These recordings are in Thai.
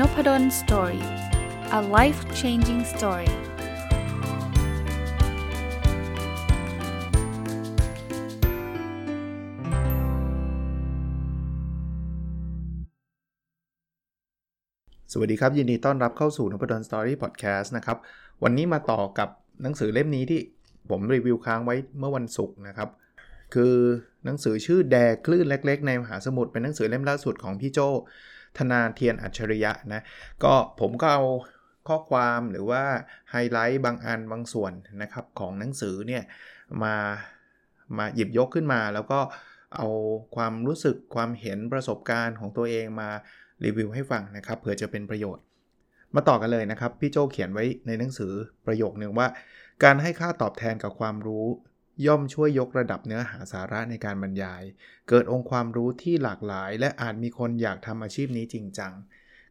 Nopadol Story a life changing story สวัสดีครับ ยินดีต้อนรับเข้าสู่นพดล Story Podcast นะครับ วันนี้มาต่อกับหนังสือเล่มนี้ที่ผมรีวิวค้างไว้เมื่อวันศุกร์นะครับ คือหนังสือชื่อแดคลื่นเล็ก ๆ ในมหาสมุทรเป็นหนังสือเล่มล่าสุดของพี่โจ ธนาเทียนอัจฉริยะนะ ก็ผมก็เอาข้อความหรือว่าไฮไลท์บางอันบางส่วนนะครับของหนังสือเนี่ยมามาหยิบยกขึ้นมา แล้วก็เอาความรู้สึกความเห็นประสบการณ์ของตัวเองมารีวิวให้ฟังนะครับเผื่อจะเป็นประโยชน์ มาต่อกันเลยนะครับ พี่โจเขียนไว้ในหนังสือประโยคนึงว่า การให้ค่าตอบแทนกับความรู้ ย่อมช่วยยกระดับเนื้อหาสาระในการบรรยาย เกิดองค์ความรู้ที่หลากหลาย และอาจมีคนอยากทำอาชีพนี้จริงจัง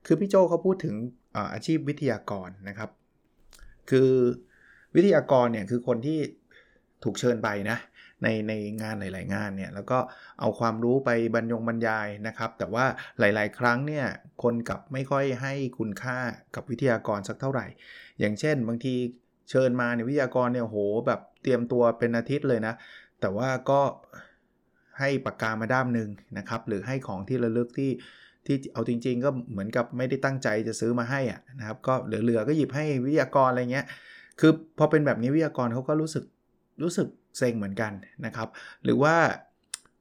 คือพี่โจเขาพูดถึงอาชีพวิทยากรนะครับ คือวิทยากรเนี่ยคือคนที่ถูกเชิญไปนะในในงานหลาย ๆ งานเนี่ยแล้วก็เอาความรู้ไปบรรยงบรรยายนะครับ แต่ว่าหลาย ๆ ครั้งเนี่ยคนกับไม่ค่อยให้คุณค่ากับวิทยากรสักเท่าไหร่ อย่างเช่น บางที เชิญมาเนี่ยวิทยากรเนี่ยโหแบบเตรียมตัวเป็นอาทิตย์เลยนะ แต่ว่าก็ให้ปากกามาด้ามหนึ่งนะครับ หรือให้ของที่ระลึกที่ที่เอาจริง ๆ ก็เหมือนกับไม่ได้ตั้งใจจะซื้อมาให้อะนะครับ ก็เหลือๆก็หยิบให้วิทยากรอะไรเงี้ยคือพอเป็นแบบนี้วิทยากรเขาก็รู้สึกรู้สึกเซ็งเหมือนกันนะครับ หรือว่า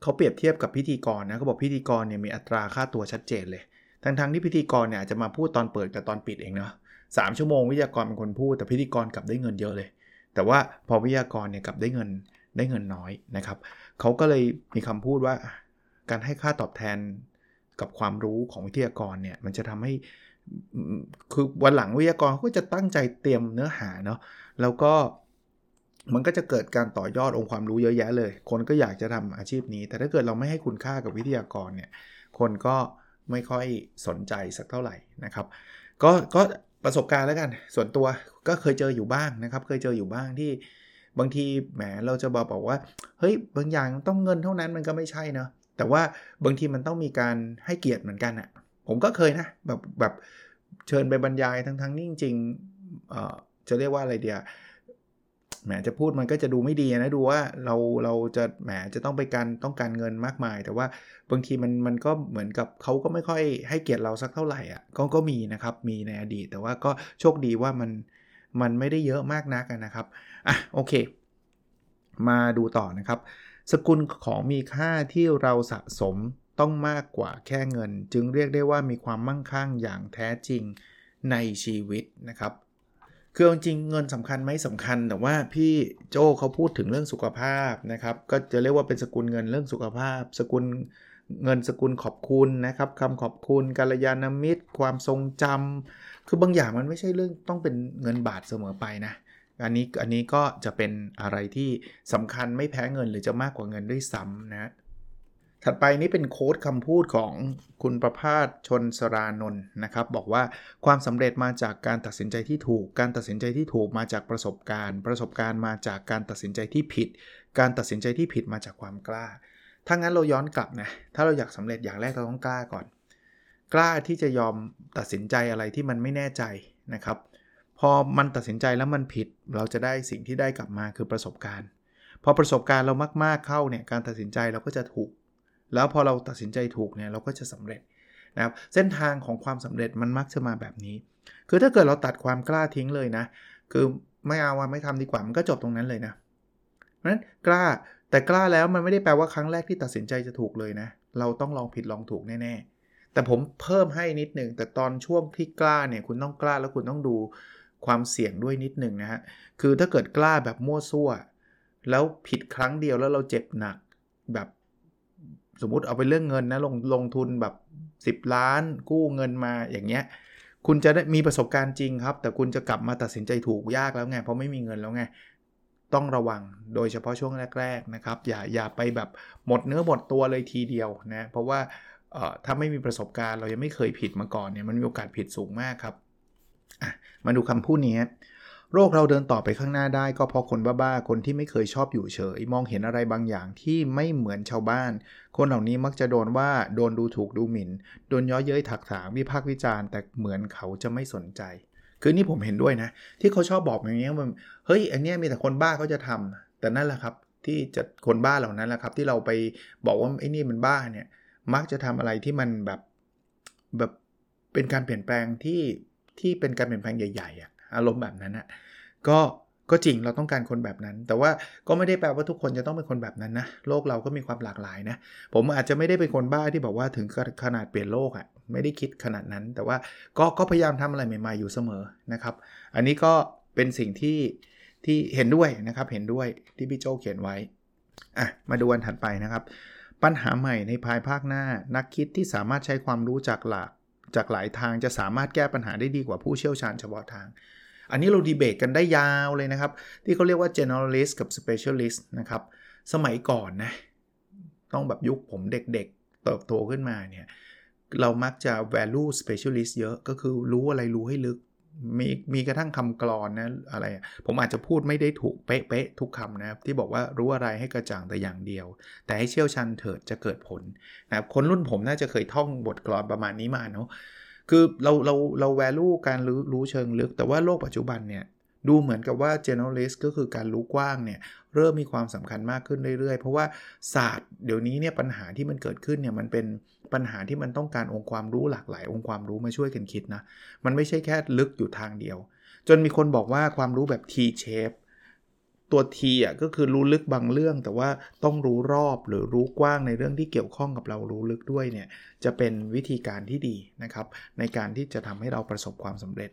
เขาเปรียบเทียบกับพิธีกรนะเขาบอกพิธีกรเนี่ยมีอัตราค่าตัวชัดเจนเลย ทั้งๆที่พิธีกรเนี่ยจะมาพูดตอนเปิดกับตอนปิดเองเนาะ สชั่วโมงวิทยากรเป็นคนพูด แต่พิธีกรกลับได้เงินเยอะเลย แต่ว่าพอวิทยากรเนี่ยกลับได้เงินได้เงินน้อยนะครับเขาก็เลยมีคำพูดว่า การให้ค่าตอบแทนกับความรู้ของวิทยากรเนี่ยมันจะทำให้คือวันหลังวิทยากรเขาก็จะตั้งใจเตรียมเนื้อหาเนาะแล้วก็มันก็จะเกิดการต่อยอดองค์ความรู้เยอะแยะเลย คนก็อยากจะทำอาชีพนี้ แต่ถ้าเกิดเราไม่ให้คุณค่ากับวิทยากรเนี่ยคนก็ไม่ค่อยสนใจสักเท่าไหร่นะครับ ก็ก็ ประสบการณ์แล้วกัน ส่วนตัวก็เคยเจออยู่บ้างนะครับ เคยเจออยู่บ้างที่บางทีแหมเราจะบอกบอกว่า เฮ้ยบางอย่างต้องเงินเท่านั้นมันก็ไม่ใช่เนาะแต่ว่าบางทีมันต้องมีการให้เกียรติเหมือนกันอะ่ะผมก็เคยนะแบบแบบเชิญไปบรรยายทั้งทั้งนี่จริงๆจะเรียกว่าอะไรเดีย แหมจะพูดมันก็จะดูไม่ดีนะดูว่าเราเราจะแหมจะต้องไปการต้องการเงินมากมาย แต่ว่าบางทีมันมันก็เหมือนกับเขาก็ไม่ค่อยให้เกียรติเราสักเท่าไหร่อะก็ก็มีนะครับมีในอดีต แต่ว่าก็โชคดีว่ามันมันไม่ได้เยอะมากนักนะครับอะโอเค มาดูต่อนะครับ สกุลของมีค่าที่เราสะสมต้องมากกว่าแค่เงิน จึงเรียกได้ว่ามีความมั่งคั่งอย่างแท้จริงในชีวิตนะครับ คือจริงเงินสำคัญไหมสำคัญ แต่ว่าพี่โจเขาพูดถึงเรื่องสุขภาพนะครับ ก็จะเรียกว่าเป็นสกุลเงินเรื่องสุขภาพ สกุลเงินสกุลขอบคุณนะครับคำขอบคุณกาลยานามิตร ความทรงจำคือบางอย่างมันไม่ใช่เรื่องต้องเป็นเงินบาทเสมอไปนะอันนี้อันนี้ก็จะเป็นอะไรที่สำคัญไม่แพ้เงินหรือจะมากกว่าเงินด้วยซ้ำนะ ถัดไปนี้เป็นโค้ดคำพูดของคุณประพาสชนสรานนท์นะครับ บอกว่าความสำเร็จมาจากการตัดสินใจที่ถูก การตัดสินใจที่ถูกมาจากประสบการณ์ ประสบการณ์มาจากการตัดสินใจที่ผิด การตัดสินใจที่ผิดมาจากความกล้า ถ้างั้นเราย้อนกลับนะถ้าเราอยากสำเร็จอย่างแรกเราต้องกล้าก่อน กล้าที่จะยอมตัดสินใจอะไรที่มันไม่แน่ใจนะครับ พอมันตัดสินใจแล้วมันผิด เราจะได้สิ่งที่ได้กลับมาคือประสบการณ์ พอประสบการณ์เรามากๆเข้าเนี่ยการตัดสินใจเราก็จะถูก แล้วพอเราตัดสินใจถูกเนี่ยเราก็จะสำเร็จนะครับเส้นทางของความสำเร็จมันมักจะมาแบบนี้ คือถ้าเกิดเราตัดความกล้าทิ้งเลยนะ คือไม่เอาว่าไม่ทำดีกว่ามันก็จบตรงนั้นเลยนะเพราะฉะนั้นกล้าแต่กล้าแล้วมันไม่ได้แปลว่าครั้งแรกที่ตัดสินใจจะถูกเลยนะ เราต้องลองผิดลองถูกแน่ๆ แต่ผมเพิ่มให้นิดนึง แต่ตอนช่วงที่กล้าเนี่ยคุณต้องกล้าแล้วคุณต้องดูความเสี่ยงด้วยนิดนึงนะฮะ คือถ้าเกิดกล้าแบบมั่วซั่ว แล้วผิดครั้งเดียวแล้วเราเจ็บหนัก แบบ สมมติเอาไปเรื่องเงินนะลงลงทุนแบบ 10 ล้าน กู้เงินมาอย่างเงี้ยคุณจะได้มีประสบการณ์จริงครับ แต่คุณจะกลับมาตัดสินใจถูกยากแล้วไง เพราะไม่มีเงินแล้วไง ต้องระวังโดยเฉพาะช่วงแรก ๆนะครับ อย่าอย่าไปแบบหมดเนื้อหมดตัวเลยทีเดียวนะ เพราะว่าถ้าไม่มีประสบการณ์เรายังไม่เคยผิดมาก่อนเนี่ยมันมีโอกาสผิดสูงมากครับมาดูคำพูดนี้ โรคเราเดินต่อไปข้างหน้าได้ก็เพราะคนบ้าๆ คนที่ไม่เคยชอบอยู่เฉย มองเห็นอะไรบางอย่างที่ไม่เหมือนชาวบ้าน คนเหล่านี้มักจะโดนว่าโดนดูถูกดูหมิ่น โดนย้อเย้ยถักถางวิพากษ์วิจารณ์แต่เหมือนเขาจะไม่สนใจ คือนี่ผมเห็นด้วยนะ ที่เขาชอบบอกอย่างนี้ว่าเฮ้ยอันนี้มีแต่คนบ้าเขาจะทำแต่นั่นแหละครับที่จะคนบ้าเหล่านั้นแหละครับ ที่เราไปบอกว่าไอ้นี่มันบ้าเนี่ยมักจะทำอะไรที่มันแบบแบบเป็นการเปลี่ยนแปลงที่ที่เป็นการเปลี่ยนแปลงใหญ่ๆอะ อารมณ์แบบนั้นอะก็ก็จริงเราต้องการคนแบบนั้น แต่ว่าก็ไม่ได้แปลว่าทุกคนจะต้องเป็นคนแบบนั้นนะโลกเราก็มีความหลากหลายนะผมอาจจะไม่ได้เป็นคนบ้าที่บอกว่าถึงขนาดเปลี่ยนโลกอะ่ะไม่ได้คิดขนาดนั้น แต่ว่าก็ก็พยายามทำอะไรใหม่ๆอยู่เสมอนะครับ อันนี้ก็เป็นสิ่งที่ที่เห็นด้วยนะครับเห็นด้วยที่พี่โจเขียนไว้อะมาดูวันถัดไปนะครับ ปัญหาใหม่ในภายภาคหน้า นักคิดที่สามารถใช้ความรู้จากหลากจากหลายทางจะสามารถแก้ปัญหาได้ดีกว่าผู้เชี่ยวชาญเฉพาะทาง อันนี้เราดีเบตกันได้ยาวเลยนะครับ ที่เขาเรียกว่า generalist กับ specialist นะครับ สมัยก่อนนะ ต้องแบบยุคผมเด็กๆ เติบโตขึ้นมาเนี่ย เรามักจะ value specialist เยอะก็คือรู้อะไรรู้ให้ลึก มีมีกระทั่งคำกรอนนะอะไร ผมอาจจะพูดไม่ได้ถูกเป๊ะๆทุกคำนะครับ ที่บอกว่ารู้อะไรให้กระจ่างแต่อย่างเดียว แต่ให้เชี่ยวชาญเถิดจะเกิดผลนะครับคนรุ่นผมน่าจะเคยท่องบทกลอนประมาณนี้มาเนาะ คือเราเราเรา value การรู้รู้เชิงลึก แต่ว่าโลกปัจจุบันเนี่ยดูเหมือนกับว่า generalist ก็คือการรู้กว้างเนี่ยเริ่มมีความสำคัญมากขึ้นเรื่อยๆ เพราะว่าศาสตร์เดี๋ยวนี้เนี่ยปัญหาที่มันเกิดขึ้นเนี่ยมันเป็นปัญหาที่มันต้องการองค์ความรู้หลากหลาย องค์ความรู้มาช่วยกันคิดนะมันไม่ใช่แค่ลึกอยู่ทางเดียว จนมีคนบอกว่าความรู้แบบ T shape ตัว T อะก็คือรู้ลึกบางเรื่อง แต่ว่าต้องรู้รอบหรือรู้กว้างในเรื่องที่เกี่ยวข้องกับเรารู้ลึกด้วยเนี่ยจะเป็นวิธีการที่ดีนะครับในการที่จะทำให้เราประสบความสำเร็จ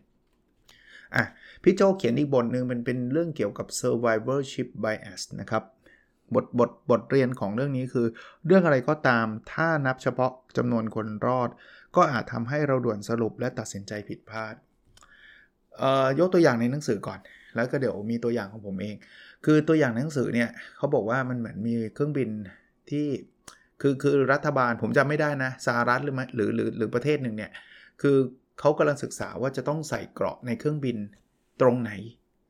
อะพี่โจเขียนอีกบทหนึ่งมันเป็นเรื่องเกี่ยวกับ survivorship bias นะครับบทบทบทเรียนของเรื่องนี้คือ เรื่องอะไรก็ตามถ้านับเฉพาะจำนวนคนรอด ก็อาจทำให้เราด่วนสรุปและตัดสินใจผิดพลาดยกตัวอย่างในหนังสือก่อน แล้วก็เดี๋ยวมีตัวอย่างของผมเอง คือตัวอย่างหนังสือเนี่ยเขาบอกว่ามันเหมือนมีเครื่องบินที่คือคือรัฐบาลผมจำไม่ได้นะสหรัฐหรือหรือหรือหรือประเทศหนึ่งเนี่ยคือเขากำลังศึกษาว่าจะต้องใส่เกราะในเครื่องบินตรงไหน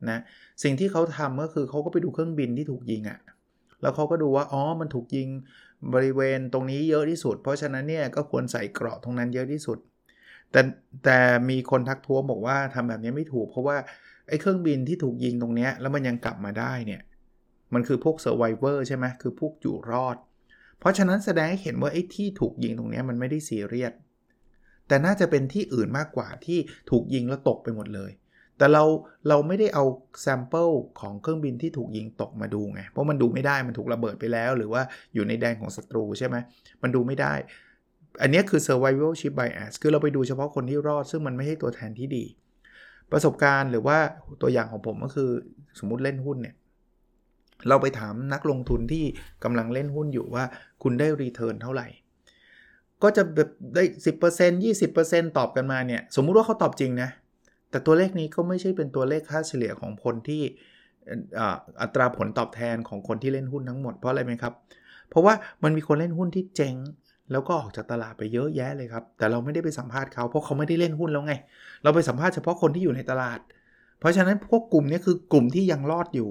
นะสิ่งที่เขาทำก็คือเขาก็ไปดูเครื่องบินที่ถูกยิงอะ่ะแล้วเขาก็ดูว่าอ๋อมันถูกยิงบริเวณตรงนี้เยอะที่สุด เพราะฉะนั้นเนี่ยก็ควรใส่เกราะตรงนั้นเยอะที่สุด แต่แต่มีคนทักท้วงบอกว่าทำแบบนี้ไม่ถูก เพราะว่า ไอ้เครื่องบินที่ถูกยิงตรงนี้แล้วมันยังกลับมาได้เนี่ยมันคือพวก survivor ใช่ไหมคือพวกอยู่รอด เพราะฉะนั้นแสดงให้เห็นว่าไอ้ที่ถูกยิงตรงนี้มันไม่ได้ซีเรียส แต่น่าจะเป็นที่อื่นมากกว่าที่ถูกยิงแล้วตกไปหมดเลย แต่เราเราไม่ได้เอา sample ของเครื่องบินที่ถูกยิงตกมาดูไง เพราะมันดูไม่ได้มันถูกระเบิดไปแล้ว หรือว่าอยู่ในแดนของศัตรูใช่ไหมมันดูไม่ได้ อันนี้คือ survivorship bias คือเราไปดูเฉพาะคนที่รอด ซึ่งมันไม่ใช่ตัวแทนที่ดี ประสบการณ์หรือว่าตัวอย่างของผมก็คือสมมุติเล่นหุ้นเนี่ยเราไปถามนักลงทุนที่กำลังเล่นหุ้นอยู่ว่าคุณได้รีเทิร์นเท่าไหร่ ก็จะแบบได้ 10% 20%ตอบกันมาเนี่ยสมมุติว่าเขาตอบจริงนะ แต่ตัวเลขนี้ก็ไม่ใช่เป็นตัวเลขค่าเฉลี่ยของคนที่อัตราผลตอบแทนของคนที่เล่นหุ้นทั้งหมดเพราะอะไรไหมครับ เพราะว่ามันมีคนเล่นหุ้นที่เจ๊ง แล้วก็ออกจากตลาดไปเยอะแยะเลยครับ แต่เราไม่ได้ไปสัมภาษณ์เขาเพราะเขาไม่ได้เล่นหุ้นแล้วไง เราไปสัมภาษณ์เฉพาะคนที่อยู่ในตลาด เพราะฉะนั้นพวกกลุ่มนี้คือกลุ่มที่ยังรอดอยู่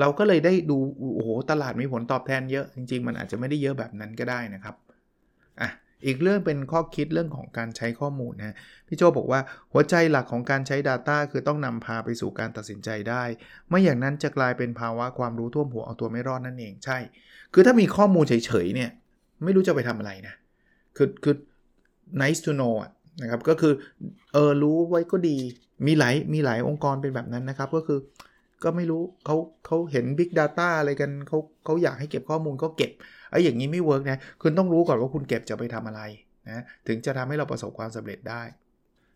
เราก็เลยได้ดูโอ้โหตลาดมีผลตอบแทนเยอะจริง ๆ มันอาจจะไม่ได้เยอะแบบนั้นก็ได้นะครับอะอีกเรื่องเป็นข้อคิดเรื่องของการใช้ข้อมูลนะพี่โจบอกว่าหัวใจหลักของการใช้ Data คือต้องนำพาไปสู่การตัดสินใจได้ ไม่อย่างนั้นจะกลายเป็นภาวะความรู้ท่วมหัวเอาตัวไม่รอดนั่นเองใช่ คือถ้ามีข้อมูลเฉยๆเนี่ย ไม่รู้จะไปทำอะไรนะ คือคือ nice to know นะครับ ก็คือเออรู้ไว้ก็ดี มีหลายมีหลายองค์กรเป็นแบบนั้นนะครับ ก็คือก็ไม่รู้เขาเขาเห็น Big Data อะไรกันเขาเขาอยากให้เก็บข้อมูลก็เก็บไอ้อย่างนี้ไม่เวิร์กนะ คุณต้องรู้ก่อนว่าคุณเก็บจะไปทำอะไรนะถึงจะทำให้เราประสบความสำเร็จได้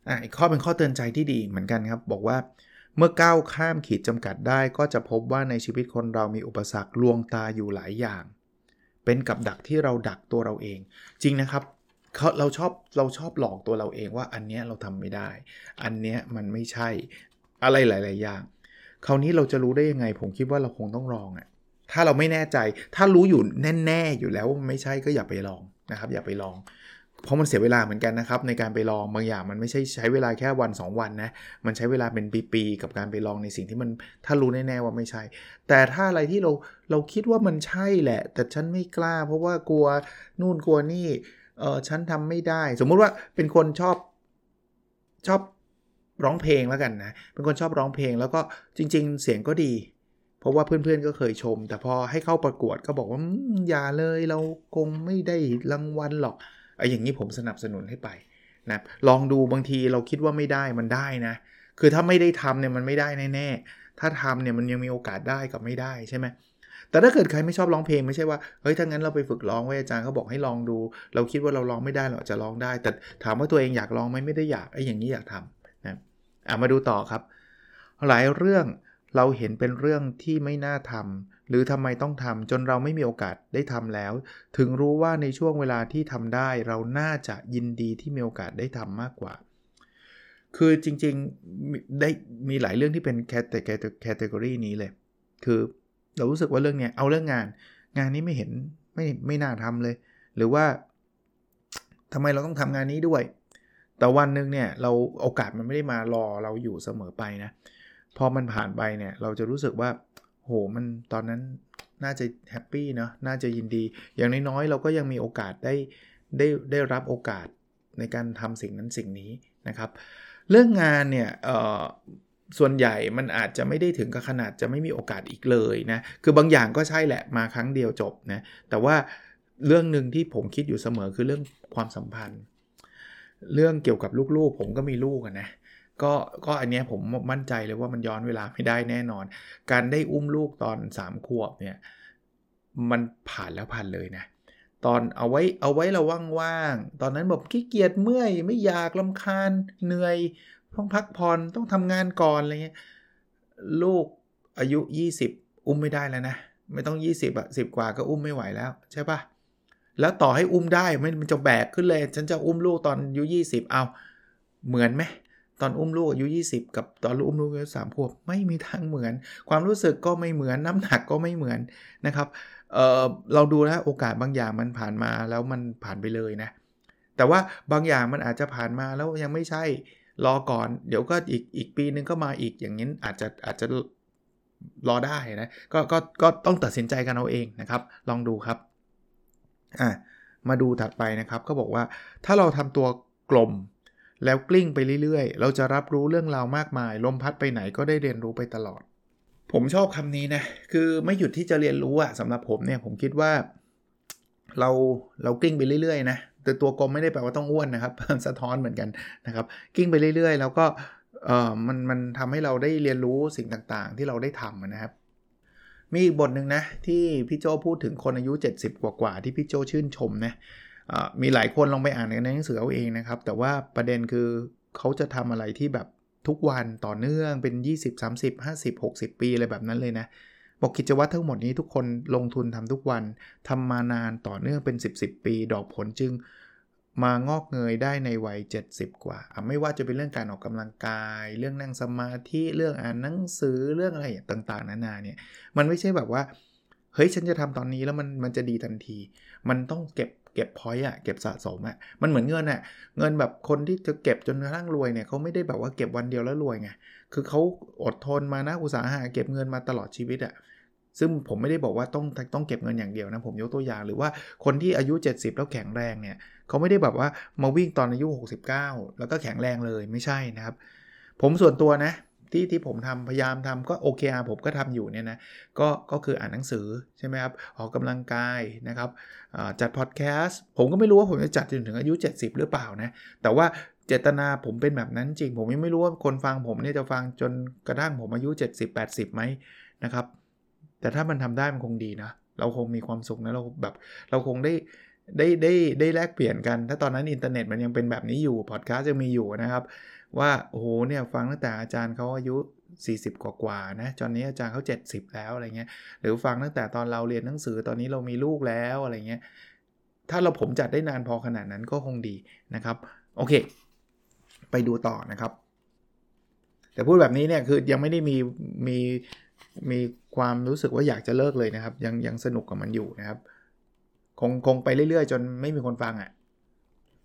อะอีกข้อเป็นข้อเตือนใจที่ดีเหมือนกันครับ บอกว่าเมื่อก้าวข้ามขีดจำกัดได้ ก็จะพบว่าในชีวิตคนเรามีอุปสรรคลวงตาอยู่หลายอย่าง เป็นกับดักที่เราดักตัวเราเอง จริงนะครับเขาเราชอบเราชอบหลอกตัวเราเองว่าอันเนี้ยเราทำไม่ได้ อันเนี้ยมันไม่ใช่อะไรหลาย ๆ อย่าง คราวนี้เราจะรู้ได้ยังไง ผมคิดว่าเราคงต้องลองอะ่ะถ้าเราไม่แน่ใจ ถ้ารู้อยู่แน่ ๆ อยู่แล้วไม่ใช่ก็อย่าไปลองนะครับ อย่าไปลอง เพราะมันเสียเวลาเหมือนกันนะครับในการไปลองบางอย่างมันไม่ใช่ใช้เวลาแค่วัน 2 วันนะมันใช้เวลาเป็นปีๆกับการไปลองในสิ่งที่มันถ้ารู้แน่ๆว่าไม่ใช่ แต่ถ้าอะไรที่เราเราคิดว่ามันใช่แหละ แต่ฉันไม่กล้า เพราะว่ากลัวนู่นกลัวนี่เออฉันทำไม่ได้ สมมุติว่าเป็นคนชอบชอบร้องเพลงแล้วกันนะเป็นคนชอบร้องเพลงแล้วก็จริง ๆ เสียงก็ดีเพราะว่าเพื่อนๆก็เคยชม แต่พอให้เข้าประกวดก็บอกว่าอย่าเลยเราคงไม่ได้รางวัลหรอก ไอ้อย่างนี้ผมสนับสนุนให้ไปนะลองดูบางทีเราคิดว่าไม่ได้มันได้นะ คือถ้าไม่ได้ทำเนี่ยมันไม่ได้แน่ๆถ้าทำเนี่ยมันยังมีโอกาสได้กับไม่ได้ใช่ไหมแต่ถ้าเกิดใครไม่ชอบร้องเพลงไม่ใช่ว่าเฮ้ยถ้างั้นเราไปฝึกร้องไว้อาจารย์เขาบอกให้ลองดู เราคิดว่าเราร้องไม่ได้เราจะร้องได้ แต่ถามว่าตัวเองอยากร้องไหมไม่ได้อยากไอ้อย่างนี้อยากทำนะอะมาดูต่อครับ หลายเรื่องเราเห็นเป็นเรื่องที่ไม่น่าทำ หรือทำไมต้องทำจนเราไม่มีโอกาสได้ทำแล้ว ถึงรู้ว่าในช่วงเวลาที่ทำได้เราน่าจะยินดีที่มีโอกาสได้ทำมากกว่า คือจริงๆได้มีหลายเรื่องที่เป็น cat category นี้เลย คือเรารู้สึกว่าเรื่องเนี้ยเอาเรื่องงาน งานนี้ไม่เห็นไม่ไม่น่าทำเลย หรือว่าทำไมเราต้องทำงานนี้ด้วย แต่วันหนึ่งเนี่ยเราโอกาสมันไม่ได้มารอเราอยู่เสมอไปนะ พอมันผ่านไปเนี่ยเราจะรู้สึกว่า โหมันตอนนั้นน่าจะ happy เนาะน่าจะยินดี อย่างน้อยๆเราก็ยังมีโอกาสได้ได้ได้รับโอกาสในการทำสิ่งนั้นสิ่งนี้นะครับ เรื่องงานเนี่ยส่วนใหญ่มันอาจจะไม่ได้ถึงกับขนาดจะไม่มีโอกาสอีกเลยนะ คือบางอย่างก็ใช่แหละมาครั้งเดียวจบนะ แต่ว่าเรื่องหนึ่งที่ผมคิดอยู่เสมอคือเรื่องความสัมพันธ์ เรื่องเกี่ยวกับลูกๆ ผมก็มีลูกนะ ก็ก็อันนี้ผมมั่นใจเลยว่ามันย้อนเวลาไม่ได้แน่นอน การได้อุ้มลูกตอน 3 ขวบเนี่ยมันผ่านแล้วผ่านเลยนะตอนเอาไว้เอาไว้เราว่างๆตอนนั้นแบบขี้เกียจเมื่อยไม่อยากลำคาญเหนื่อยต้องพักผ่อนต้องทำงานก่อนอะไรเงี้ยลูกอายุ 20 อุ้มไม่ได้แล้วนะ ไม่ต้อง 20อะสิกว่าก็อุ้มไม่ไหวแล้วใช่ปะแล้วต่อให้อุ้มได้มันจะแบกขึ้นเลย ฉันจะอุ้มลูกตอนอายุ 20 เอาเหมือนไหม ตอนอุ้มลูกอายุ 20 กับตอนอุ้มลูกอายุสามขวบไม่มีทางเหมือน ความรู้สึกก็ไม่เหมือนน้ำหนักก็ไม่เหมือนนะครับเเราดูนะโอกาสบางอย่างมันผ่านมาแล้วมันผ่านไปเลยนะแต่ว่าบางอย่างมันอาจจะผ่านมาแล้วยังไม่ใช่รอก่อน เดี๋ยวก็อีกอีกปีนึงก็มาอีกอย่างนี้อาจจะอาจจะรอได้นะก็ก็ก็ต้องตัดสินใจกันเอาเองนะครับ ลองดูครับอะมาดูถัดไปนะครับก็บอกว่าถ้าเราทำตัวกลม แล้วกลิ้งไปเรื่อยๆ เราจะรับรู้เรื่องราวมากมาย ลมพัดไปไหนก็ได้เรียนรู้ไปตลอด ผมชอบคำนี้นะ คือไม่หยุดที่จะเรียนรู้อะสำหรับผมเนี่ยผมคิดว่า เราเรากลิ้งไปเรื่อยๆนะแต่ตัวกลมไม่ได้แปลว่าต้องอ้วนนะครับ สะท้อนเหมือนกันนะครับ กิ้งไปเรื่อยๆ แล้วก็เออมันมันทำให้เราได้เรียนรู้สิ่งต่างๆ ที่เราได้ทำนะครับ มีอีกบทหนึ่งนะที่พี่โจพูดถึงคนอายุ 70 กว่าๆที่พี่โจชื่นชมนะ มีหลายคนลองไปอ่านในหนังสือเอาเองนะครับ แต่ว่าประเด็นคือเขาจะทำอะไรที่แบบทุกวันต่อเนื่องเป็น 20 30 50 60 ปีอะไรแบบนั้นเลยนะบอกกิจวัตรทั้งหมดนี้ทุกคนลงทุนทำทุกวันทำมานานต่อเนื่องเป็น 10บสปี ดอกผลจึงมางอกเงยได้ในวัย 70 กว่า ไม่ว่าจะเป็นเรื่องการออกกำลังกาย เรื่องนั่งสมาธิเรื่องอ่านหนังสือเรื่องอะไรต่างๆ นานาเนี่ยมันไม่ใช่แบบว่าเฮ้ยฉันจะทำตอนนี้แล้วมันมันจะดีทันที มันต้องเก็บ เก็บพอยต์อะเก็บสะสมอะมันเหมือนเงินอะเงินแบบคนที่จะเก็บจนกระทั่งรวยเนี่ยเขาไม่ได้แบบว่าเก็บวันเดียวแล้วรวยไงคือเขาอดทนมานะอุตสาหะเก็บเงินมาตลอดชีวิตอะซึ่งผมไม่ได้บอกว่าต้องต้องเก็บเงินอย่างเดียวนะ ผมยกตัวอย่างหรือว่าคนที่อายุ 70 แล้วแข็งแรงเนี่ยเขาไม่ได้แบบว่ามาวิ่งตอนอายุ 69 แล้วก็แข็งแรงเลยไม่ใช่นะครับ ผมส่วนตัวนะ ที่ที่ผมทำพยายามทำก็โอเคอาผมก็ทำอยู่เนี่ยนะก็ก็คืออ่านหนังสือใช่ไหมครับออกกำลังกายนะครับจัดพอดแคสต์ผมก็ไม่รู้ว่าผมจะจัดจนถึงอายุ 70 หรือเปล่านะแต่ว่าเจตนาผมเป็นแบบนั้นจริง ผมยังไม่รู้ว่าคนฟังผมเนี่ยจะฟังจนกระทั่งผมอายุ 70-80ไหมนะครับ แต่ถ้ามันทำได้มันคงดีนะ เราคงมีความสุขนะเราแบบเราคงได้ได้ได้ได้แลกเปลี่ยนกัน ถ้าตอนนั้นอินเทอร์เน็ตมันยังเป็นแบบนี้อยู่พอดแคสต์ยังมีอยู่นะครับ ว่าโอ้โหเนี่ยฟังตั้งแต่อาจารย์เขาอายุ 40 กว่ากว่านะตอนนี้อาจารย์เขา70 แล้วอะไรเงี้ยหรือฟังตั้งแต่ตอนเราเรียนหนังสือตอนนี้เรามีลูกแล้วอะไรเงี้ยถ้าเราผมจัดได้นานพอขนาดนั้นก็คงดีนะครับโอเค ไปดูต่อนะครับ แต่พูดแบบนี้เนี่ยคือยังไม่ได้มีมีมีความรู้สึกว่าอยากจะเลิกเลยนะครับ ยังยังสนุกกับมันอยู่นะครับ คงคงไปเรื่อยๆ จนไม่มีคนฟังอะ่ะ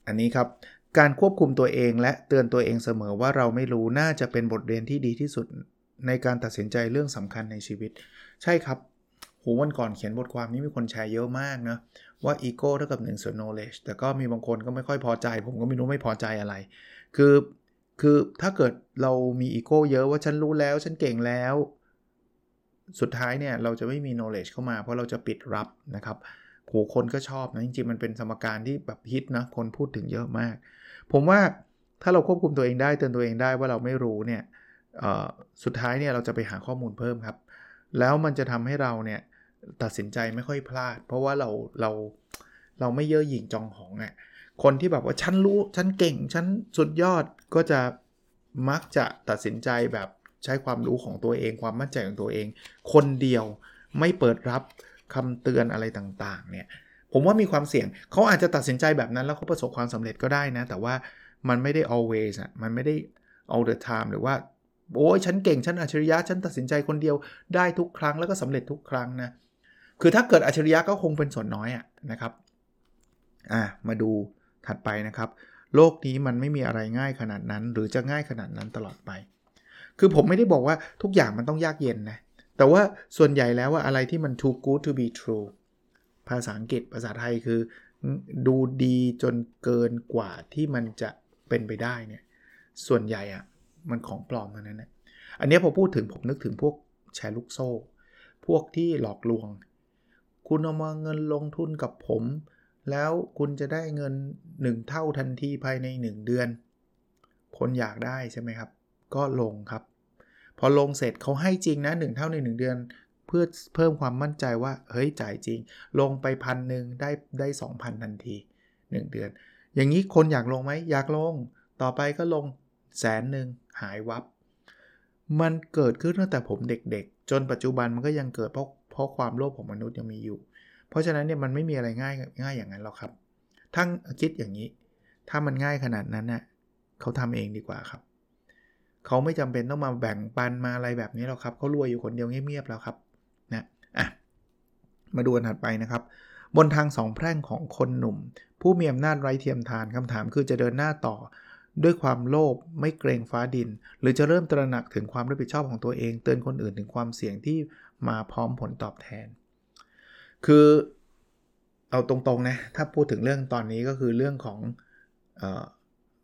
อันนี้ครับ การควบคุมตัวเองและเตือนตัวเองเสมอว่าเราไม่รู้น่าจะเป็นบทเรียนที่ดีที่สุดในการตัดสินใจเรื่องสำคัญในชีวิต ใช่ครับโหวันก่อนเขียนบทความนี้มีคนแชร์เยอะมากนะว่าอีโก้เท่ากับหนึ่งส่วน knowledge แต่ก็มีบางคนก็ไม่ค่อยพอใจ ผมก็ไม่รู้ไม่พอใจอะไร คือคือถ้าเกิดเรามีอีโก้เยอะว่าฉันรู้แล้วฉันเก่งแล้ว สุดท้ายเนี่ยเราจะไม่มี knowledge เข้ามา เพราะเราจะปิดรับนะครับ โหคนก็ชอบนะจริงๆมันเป็นสมการที่แบบฮิตนะคนพูดถึงเยอะมาก ผมว่าถ้าเราควบคุมตัวเองได้เตือนตัวเองได้ว่าเราไม่รู้เนี่ยสุดท้ายเนี่ยเราจะไปหาข้อมูลเพิ่มครับ แล้วมันจะทำให้เราเนี่ยตัดสินใจไม่ค่อยพลาด เพราะว่าเราเราเราไม่เย่อหยิ่งจองหองอะ่ะคนที่แบบว่าฉันรู้ฉันเก่งฉันสุดยอดก็จะมักจะตัดสินใจแบบใช้ความรู้ของตัวเอง ความมั่นใจของตัวเอง คนเดียวไม่เปิดรับ คำเตือนอะไรต่างๆเนี่ยผมว่ามีความเสี่ยงเขาอาจจะตัดสินใจแบบนั้นแล้วเขาประสบความสำเร็จก็ได้นะ แต่ว่ามันไม่ได้ always อะมันไม่ได้ all the time หรือว่าโอ้ยฉันเก่ง ฉันอัจฉริยะ ฉันตัดสินใจคนเดียวได้ทุกครั้งแล้วก็สำเร็จทุกครั้งนะ คือถ้าเกิดอัจฉริยะก็คงเป็นส่วนน้อยอะนะครับ อะมาดูถัดไปนะครับ โลกนี้มันไม่มีอะไรง่ายขนาดนั้น หรือจะง่ายขนาดนั้นตลอดไป คือผมไม่ได้บอกว่าทุกอย่างมันต้องยากเย็นนะ แต่ว่าส่วนใหญ่แล้วว่าอะไรที่มัน too good to be true ภาษาอังกฤษภาษาไทยคือ ดูดีจนเกินกว่าที่มันจะเป็นไปได้เนี่ย ส่วนใหญ่อะมันของปลอมทั้งนั้นนะอันนี้พอพูดถึงผมนึกถึงพวกแชร์ลูกโซ่ พวกที่หลอกลวง คุณเอามาเงินลงทุนกับผม แล้วคุณจะได้เงิน 1 เท่าทันทีภายใน 1 เดือน คนอยากได้ใช่ไหมครับ ก็ลงครับ พอลงเสร็จเขาให้จริงนะ1เท่าใน 1 เดือน เพื่อเพิ่มความมั่นใจว่าเฮ้ยจ่ายจริง ลงไปพันหนึ่งได้ได้2,000 ทันที 1 เดือน อย่างนี้คนอยากลงไหมอยากลง ต่อไปก็ลงแสนหนึ่งหายวับ มันเกิดขึ้นตั้งแต่ผมเด็กๆ จนปัจจุบันมันก็ยังเกิดเพราะเพราะความโลภของมนุษย์ยังมีอยู่ เพราะฉะนั้นเนี่ยมันไม่มีอะไรง่ายง่ายอย่างนั้นหรอกครับทั้งคิดอย่างนี้ ถ้ามันง่ายขนาดนั้นเนะ่ยเขาทำเองดีกว่าครับ เขาไม่จำเป็นต้องมาแบ่งปันมาอะไรแบบนี้หรอกครับเขารวยอยู่คนเดียวเงียบๆแล้วครับนะอะมาดูอันถัดไปนะครับ บนทางสองแพร่งของคนหนุ่ม ผู้มีอำนาจไร้เทียมทานคำถามคือจะเดินหน้าต่อด้วยความโลภไม่เกรงฟ้าดิน หรือจะเริ่มตระหนักถึงความรับผิดชอบของตัวเอง เตือนคนอื่นถึงความเสี่ยงที่มาพร้อมผลตอบแทน คือเอาตรงๆนะถ้าพูดถึงเรื่องตอนนี้ก็คือเรื่องของ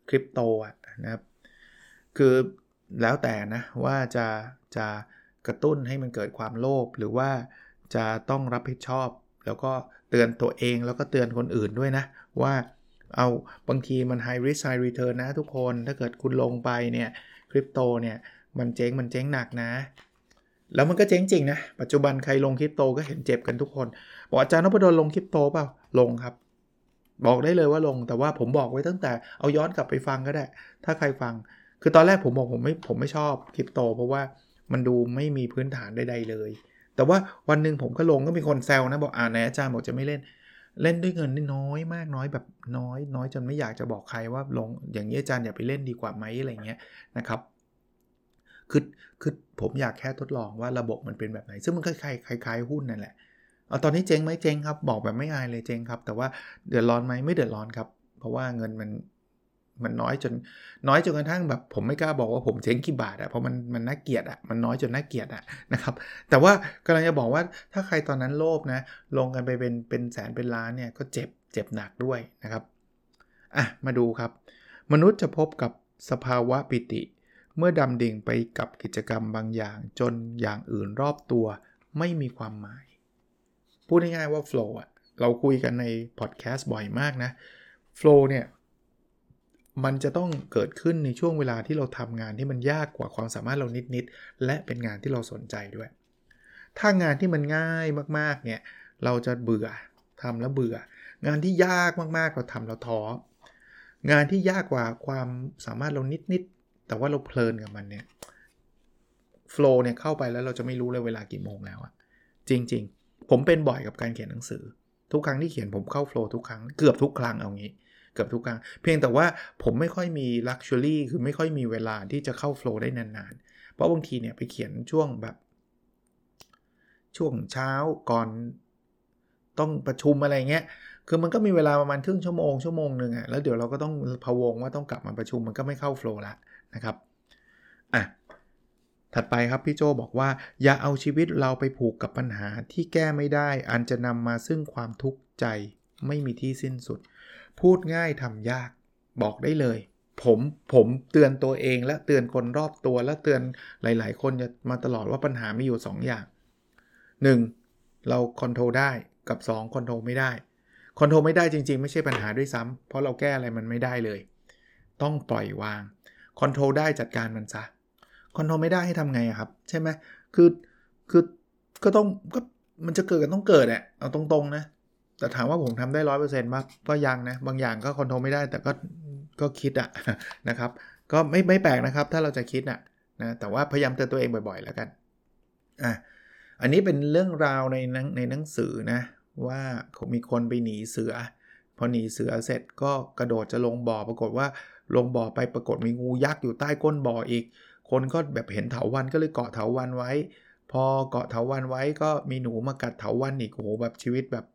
คริปโตนะครับคือ แล้วแต่นะว่าจะจะกระตุ้นให้มันเกิดความโลภหรือว่าจะต้องรับผิดชอบ แล้วก็เตือนตัวเองแล้วก็เตือนคนอื่นด้วยนะ ว่าเอาบางทีมัน high risk high return นะทุกคนถ้าเกิดคุณลงไปเนี่ยคริปโตเนี่ยมันเจ๊งมันเจ๊งหนักนะ แล้วมันก็เจ๊งจริงนะ ปัจจุบันใครลงคริปโตก็เห็นเจ็บกันทุกคนบอกอาจารย์นพดลลงคริปโตเปล่าลงครับ บอกได้เลยว่าลงแต่ว่าผมบอกไว้ตั้งแต่เอาย้อนกลับไปฟังก็ได้ ถ้าใครฟัง คือตอนแรกผมบอกผมไม่ผมไม่ชอบคริปโต เพราะว่ามันดูไม่มีพื้นฐานใดๆเลย แต่ว่าวันหนึ่งผมก็ลงก็มีคนแซวนะบอกอ่าไหนอาจารย์บอกจะไม่เล่น เล่นด้วยเงินน้อยมากน้อยแบบน้อย น้อยจนไม่อยากจะบอกใครว่าลงอย่างนี้อาจารย์อย่าไปเล่นดีกว่าไหมอะไรเงี้ยนะครับคือคือผมอยากแค่ทดลองว่าระบบมันเป็นแบบไหน ซึ่งมันคล้ายๆคล้ายๆหุ้นนั่นแหละเอาตอนนี้เจ๊งไหมเจ๊งครับ บอกแบบไม่อายเลยเจ๊งครับ แต่ว่าเดือดร้อนไหมไม่เดือดร้อนครับ เพราะว่าเงินมัน มันน้อยจนน้อยจนกระทั่งแบบ ผมไม่กล้าบอกว่าผมเจ๊งกี่บาทอะเพราะมันมันน่าเกียดอะมันน้อยจนน่าเกียดอะนะครับ แต่ว่ากำลังจะบอกว่าถ้าใครตอนนั้นโลภนะ ลงกันไปเป็นเป็นแสนเป็นล้านเนี่ยก็เจ็บเจ็บหนักด้วยนะครับอะมาดูครับ มนุษย์จะพบกับสภาวะปิติ เมื่อดำดิ่งไปกับกิจกรรมบางอย่าง จนอย่างอื่นรอบตัวไม่มีความหมาย พูดง่ายๆว่า flow อะเราคุยกันในพอดแคสต์บ่อยมากนะ flow เนี่ย มันจะต้องเกิดขึ้นในช่วงเวลาที่เราทำงานที่มันยากกว่าความสามารถเรานิดๆและเป็นงานที่เราสนใจด้วย ถ้างานที่มันง่ายมากๆเนี่ยเราจะเบื่อทำแล้วเบื่อ งานที่ยากมากๆเราทำแล้วท้อ งานที่ยากกว่าความสามารถเรานิดๆแต่ว่าเราเพลินกับมันเนี่ยโฟล์เนี่ยเข้าไปแล้วเราจะไม่รู้เลยเวลากี่โมงแล้วอะจริง ๆ ผมเป็นบ่อยกับการเขียนหนังสือ ทุกครั้งที่เขียนผมเข้าโฟล์ทุกครั้งเกือบทุกครั้งเอางี้ เกือบทุกครั้ง เพียงแต่ว่าผมไม่ค่อยมีลักชัวรี่คือไม่ค่อยมีเวลาที่จะเข้าโฟล์ได้นานๆ เพราะบางทีเนี่ยไปเขียนช่วงแบบ ช่วงเช้าก่อนต้องประชุมอะไรเงี้ย คือมันก็มีเวลาประมาณครึ่งชั่วโมงชั่วโมงหนึ่งอะแล้วเดี๋ยวเราก็ต้องพะวงว่าต้องกลับมาประชุมมันก็ไม่เข้าโฟล์ละนะครับ อะ ถัดไปครับพี่โจบอกว่า อย่าเอาชีวิตเราไปผูกกับปัญหาที่แก้ไม่ได้ อันจะนำมาซึ่งความทุกข์ใจไม่มีที่สิ้นสุด พูดง่ายทำยาก บอกได้เลย ผมผมเตือนตัวเองและเตือนคนรอบตัวและเตือนหลาย ๆ คนจะมาตลอดว่าปัญหามีอยู่ 2 อย่าง 1. เรา control ได้กับ 2. control ไม่ได้ control ไม่ได้จริง ๆ ไม่ใช่ปัญหาด้วยซ้ำเพราะเราแก้อะไรมันไม่ได้เลย ต้องปล่อยวาง control ได้จัดการมันซะ control ไม่ได้ให้ทำไงครับ ใช่ไหมคือคือก็ต้องก็มันจะเกิดกันต้องเกิดแหละเอาตรงๆนะ แต่ถามว่าผมทำได้ร้อยเปอร์เซ็นต์ป่ะก็ยังนะ บางอย่างก็ control ไม่ได้ แต่ก็ก็คิดอะนะครับ ก็ไม่ไม่แปลกนะครับ ถ้าเราจะคิดอะนะแต่ว่าพยายามเตือนตัวเองบ่อยๆ แล้วกันอะอันนี้เป็นเรื่องราวในในหนังสือนะว่ามีคนไปหนีเสือ พอหนีเสือเสร็จก็กระโดดจะลงบ่อปรากฏว่าลงบ่อไปปรากฏมีงูยักษ์อยู่ใต้ก้นบ่ออีก คนก็แบบเห็นเถาวันก็เลยเกาะเถาวันไว้ พอเกาะเถาวันไว้ก็มีหนูมากัดเถาวันอีกโอ้โหแบบชีวิตแบบ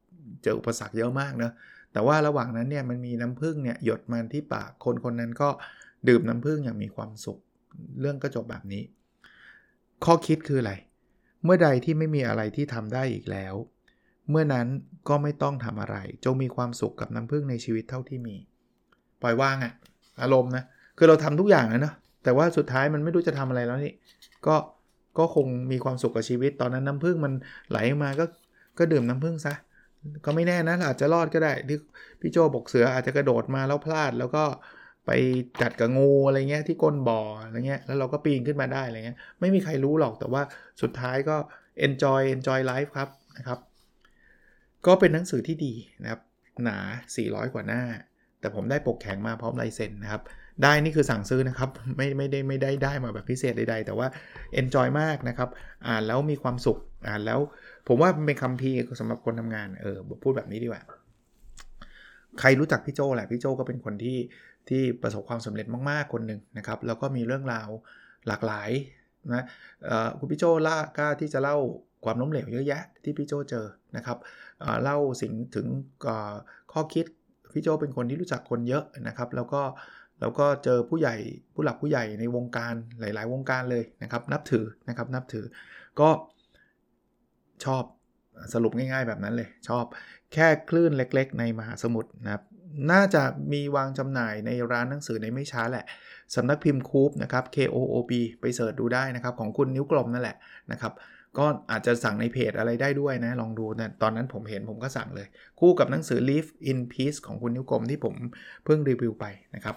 เจออุปสรรคเยอะมากเนะแต่ว่าระหว่างนั้นเนี่ยมันมีน้ำผึ้งเนี่ยหยดมาที่ปากคนคนนั้นก็ดื่มน้ำผึ้งอย่างมีความสุข เรื่องก็จบแบบนี้ ข้อคิดคืออะไร เมื่อใดที่ไม่มีอะไรที่ทำได้อีกแล้ว เมื่อนั้นก็ไม่ต้องทำอะไร จงมีความสุขกับน้ำพึ่งในชีวิตเท่าที่มี ปล่อยว่างอะอารมณ์นะคือเราทำทุกอย่างแล้วนะแต่ว่าสุดท้ายมันไม่รู้จะทำอะไรแล้วนี่ก็ก็คงมีความสุขกับชีวิต ตอนนั้นน้ำพึ่งมันไหลมาก็ก็ดื่มน้ำพึ่งซะ ก็ไม่แน่นะอาจจะรอดก็ได้ที่พี่โจบอกเสืออาจจะกระโดดมาแล้วพลาด แล้วก็ไปจัดกับงูอะไรเงี้ยที่ก้นบ่ออะไรเงี้ยแล้วเราก็ปีนขึ้นมาได้อะไรเงี้ยไม่มีใครรู้หรอกแต่ว่าสุดท้ายก็ enjoy enjoy life ครับนะครับ ก็เป็นหนังสือที่ดีนะครับ หนา 400 กว่าหน้า แต่ผมได้ปกแข็งมาพร้อมลายเซ็นนะครับ ได้นี่คือสั่งซื้อนะครับ ไม่ไม่ได้ไม่ได้ได้มาแบบพิเศษใดๆ แต่ว่า enjoy มากนะครับ อ่านแล้วมีความสุข อ่านแล้วผมว่าเป็นคำพีสำหรับคนทำงาน เออพูดแบบนี้ดีกว่า ใครรู้จักพี่โจแหละ พี่โจก็เป็นคนที่ที่ประสบความสำเร็จมากๆ คนหนึ่งนะครับ แล้วก็มีเรื่องราวหลากหลายนะคุณพี่โจล่ากล้าที่จะเล่าความล้มเหลวเยอะแยะที่พี่โจเจอนะครับเล่าสิ่งถึงข้อคิดพี่โจเป็นคนที่รู้จักคนเยอะนะครับ แล้วก็ แล้วก็เจอผู้ใหญ่ผู้หลักผู้ใหญ่ในวงการหลาย ๆ วงการเลยนะครับ นับถือนะครับนับถือก็ชอบสรุปง่ายๆแบบนั้นเลย ชอบแค่คลื่นเล็กๆ ในมหาสมุทรนะครับน่าจะมีวางจำหน่ายในร้านหนังสือในไม่ช้าแหละสำนักพิมพ์คูปนะครับ K O O B ไปเสิร์ชดูได้นะครับ ของคุณนิ้วกลมนั่นแหละนะครับก็อาจจะสั่งในเพจอะไรได้ด้วยนะ ลองดูนะตอนนั้นผมเห็นผมก็สั่งเลย คู่กับหนังสือ Live in Peace ของคุณนิ้วกลมที่ผมเพิ่งรีวิวไปนะครับ